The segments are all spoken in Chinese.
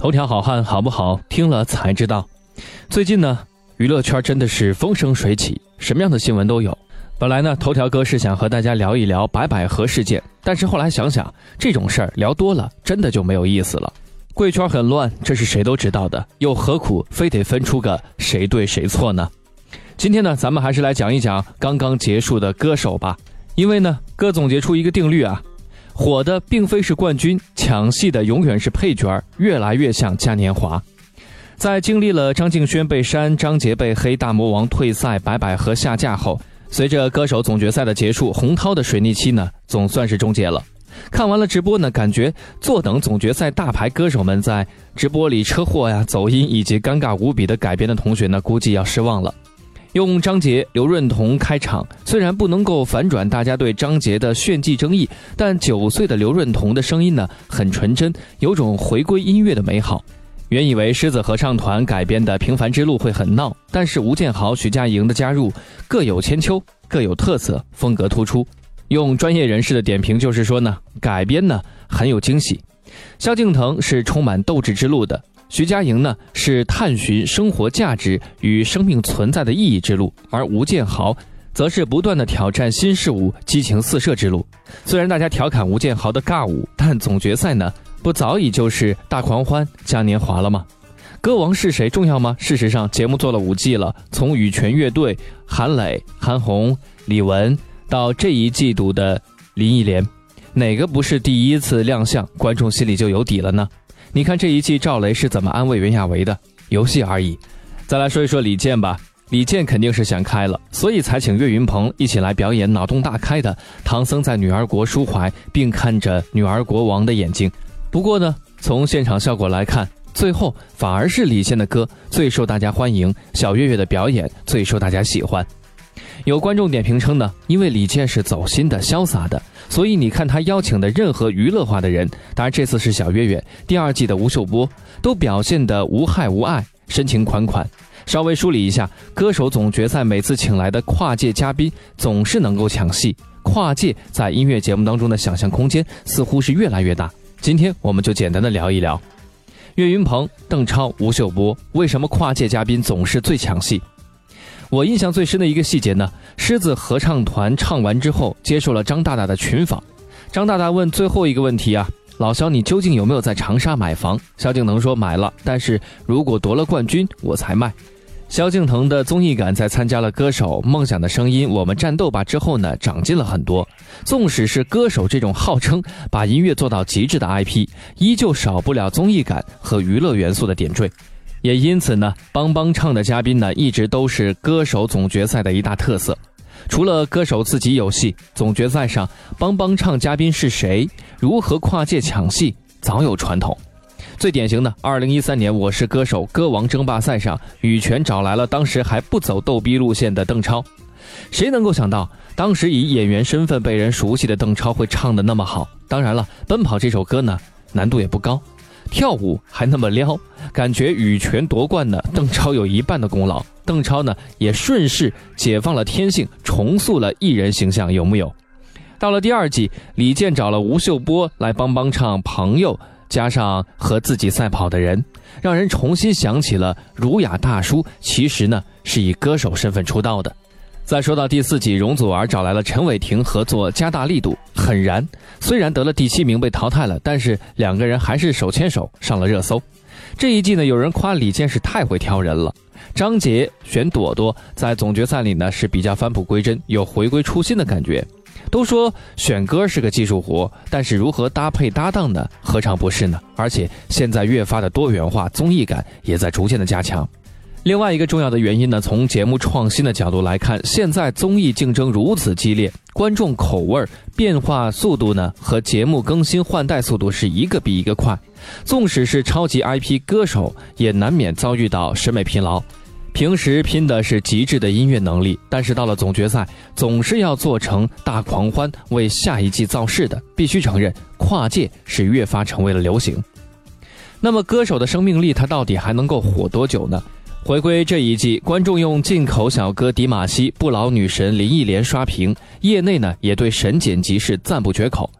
头条好汉好不好？听了才知道。最近呢，娱乐圈真的是风生水起，什么样的新闻都有。本来呢，头条哥是想和大家聊一聊白百合事件，但是后来想想，这种事儿聊多了，真的就没有意思了。贵圈很乱，这是谁都知道的，又何苦非得分出个谁对谁错呢？今天呢，咱们还是来讲一讲刚刚结束的歌手吧。因为呢，哥总结出一个定律啊。火的并非是冠军，抢戏的永远是配角越来越像嘉年华。在经历了张敬轩被删、张杰被黑、大魔王退赛、白百合下架后，随着歌手总决赛的结束，洪涛的水逆期呢总算是终结了。看完了直播呢，感觉坐等总决赛大牌歌手们在直播里车祸呀、走音以及尴尬无比的改编的同学呢，估计要失望了。用张杰、刘润彤开场，虽然不能够反转大家对张杰的炫技争议，但九岁的刘润彤的声音呢很纯真，有种回归音乐的美好。原以为狮子合唱团改编的《平凡之路》会很闹，但是吴建豪、徐佳莹的加入各有千秋，各有特色，风格突出。用专业人士的点评就是说呢，改编呢很有惊喜。萧敬腾是充满斗志之路的。徐佳莹呢是探寻生活价值与生命存在的意义之路，而吴建豪则是不断的挑战新事物、激情四射之路。虽然大家调侃吴建豪的尬舞，但总决赛呢不早已就是大狂欢嘉年华了吗？歌王是谁重要吗？事实上，节目做了五季了，从羽泉乐队、韩磊、韩红、李玟到这一季度的林忆莲，哪个不是第一次亮相，观众心里就有底了呢？你看这一季赵雷是怎么安慰袁娅维的？游戏而已。再来说一说李健吧，李健肯定是想开了，所以才请岳云鹏一起来表演脑洞大开的唐僧在女儿国抒怀，并看着女儿国王的眼睛。不过呢，从现场效果来看，最后反而是李健的歌最受大家欢迎，小岳岳的表演最受大家喜欢。有观众点评称呢，因为李健是走心的、潇洒的，所以你看他邀请的任何娱乐化的人，当然这次是小岳岳，第二季的吴秀波，都表现得无害无爱、深情款款。稍微梳理一下，歌手总决赛每次请来的跨界嘉宾总是能够抢戏，跨界在音乐节目当中的想象空间似乎是越来越大。今天我们就简单的聊一聊，岳云鹏、邓超、吴秀波，为什么跨界嘉宾总是最抢戏？我印象最深的一个细节呢，狮子合唱团唱完之后接受了张大大的群访，张大大问最后一个问题啊，老肖你究竟有没有在长沙买房？萧敬腾说买了，但是如果夺了冠军我才卖。萧敬腾的综艺感在参加了歌手梦想的声音我们战斗吧之后呢，长进了很多。纵使是歌手这种号称把音乐做到极致的 IP，依旧少不了综艺感和娱乐元素的点缀。也因此呢，帮帮唱的嘉宾呢，一直都是歌手总决赛的一大特色。除了歌手自己有戏，总决赛上帮帮唱嘉宾是谁，如何跨界抢戏，早有传统。最典型的，二零一三年《我是歌手》歌王争霸赛上，羽泉找来了当时还不走逗逼路线的邓超。谁能够想到，当时以演员身份被人熟悉的邓超会唱得那么好？当然了，《奔跑》这首歌呢，难度也不高。跳舞还那么撩，感觉羽泉夺冠呢，邓超有一半的功劳。邓超呢也顺势解放了天性，重塑了艺人形象，有木有？到了第二季，李健找了吴秀波来帮帮唱《朋友》，加上和自己赛跑的人，让人重新想起了儒雅大叔，其实呢是以歌手身份出道的。再说到第四季，容祖儿找来了陈伟霆合作，加大力度，很燃。虽然得了第七名被淘汰了，但是两个人还是手牵手上了热搜。这一季呢，有人夸李健是太会挑人了。张杰选朵朵，在总决赛里呢是比较返璞归真，有回归初心的感觉。都说选歌是个技术活，但是如何搭配搭档呢？何尝不是呢？而且现在越发的多元化，综艺感也在逐渐的加强。另外一个重要的原因呢，从节目创新的角度来看，现在综艺竞争如此激烈，观众口味变化速度呢和节目更新换代速度是一个比一个快。纵使是超级 IP 歌手，也难免遭遇到审美疲劳。平时拼的是极致的音乐能力，但是到了总决赛，总是要做成大狂欢，为下一季造势的。必须承认，跨界是越发成为了流行。那么，歌手的生命力，它到底还能够火多久呢？回归这一季，观众用进口小哥迪玛希、不老女神林忆莲刷屏，业内呢也对神剪辑是赞不绝口。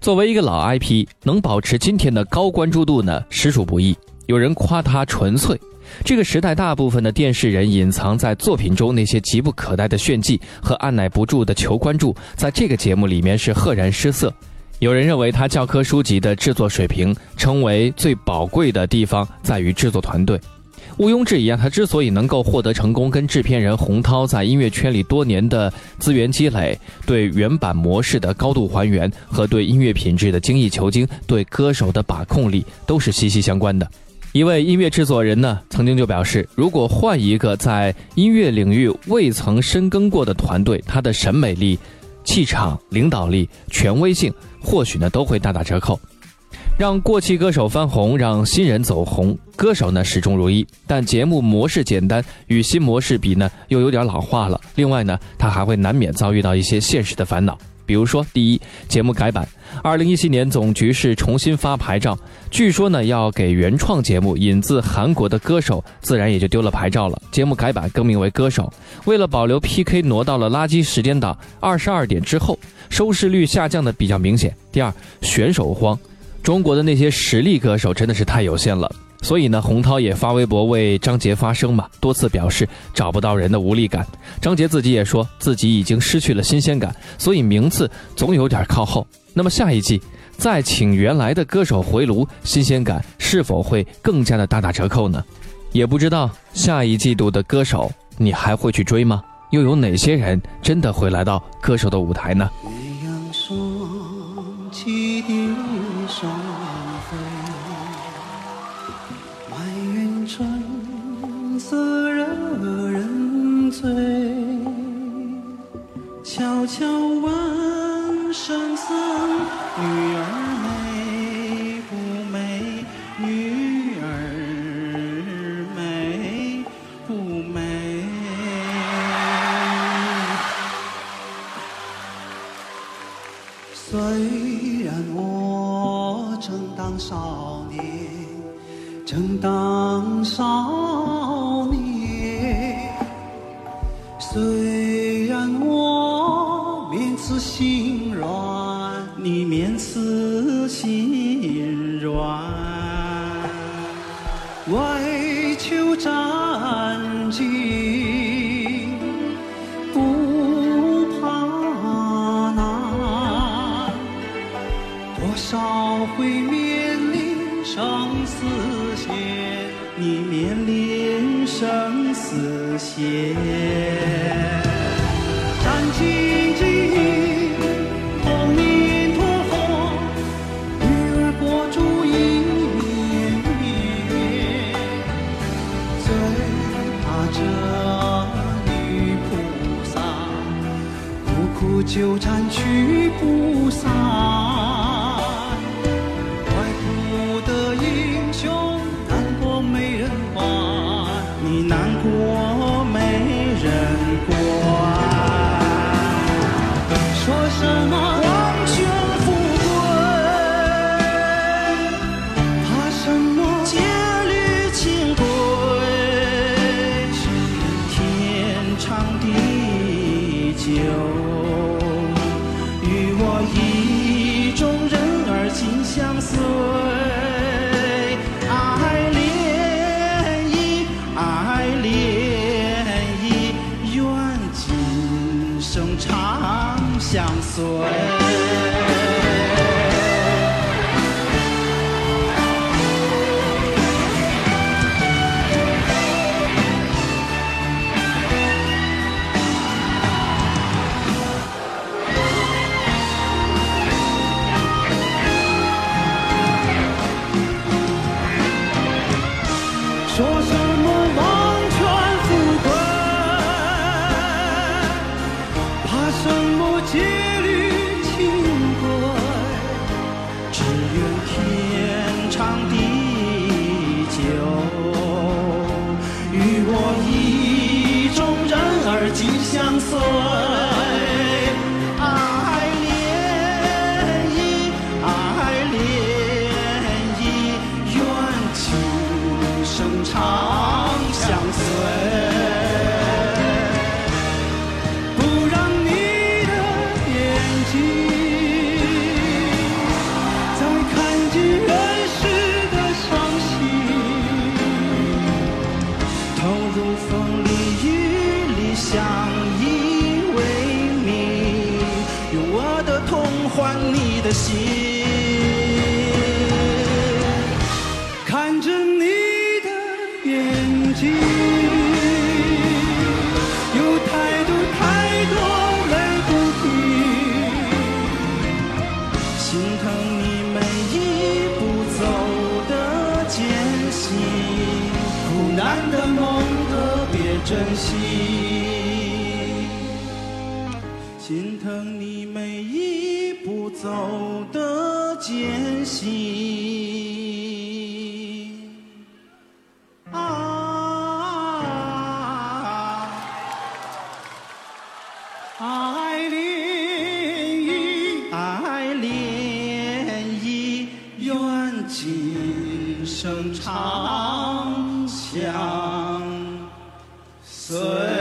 作为一个老 IP，能保持今天的高关注度呢，实属不易。有人夸它纯粹。这个时代，大部分的电视人隐藏在作品中那些急不可待的炫技和按耐不住的求关注，在这个节目里面是赫然失色。有人认为他教科书级的制作水平，称为最宝贵的地方在于制作团队。毋庸置疑啊，他之所以能够获得成功，跟制片人洪涛在音乐圈里多年的资源积累、对原版模式的高度还原和对音乐品质的精益求精、对歌手的把控力都是息息相关的。一位音乐制作人呢，曾经就表示，如果换一个在音乐领域未曾深耕过的团队，他的审美力、气场、领导力、权威性，或许呢都会大打折扣。让过气歌手翻红，让新人走红，歌手呢始终如一，但节目模式简单，与新模式比呢又有点老化了。另外呢，他还会难免遭遇到一些现实的烦恼。比如说，第一，节目改版。二零一七年总局是重新发牌照，据说呢要给原创节目引自韩国的歌手，自然也就丢了牌照了。节目改版更名为《歌手》，为了保留 PK，挪到了垃圾时间档二十二点之后，收视率下降的比较明显。第二，选手荒，中国的那些实力歌手真的是太有限了。所以呢，洪涛也发微博为张杰发声嘛，多次表示找不到人的无力感。张杰自己也说自己已经失去了新鲜感，所以名次总有点靠后。那么下一季再请原来的歌手回炉，新鲜感是否会更加的大打折扣呢？也不知道下一季度的歌手你还会去追吗？又有哪些人真的会来到歌手的舞台呢？悄面慈心软，为求战绩不怕难，多少会面临生死。你面临生死线，纠缠去不散。一生长相随。珍惜。心疼你每一步走的艰辛。啊，爱恋意，爱恋意，愿今生长相随。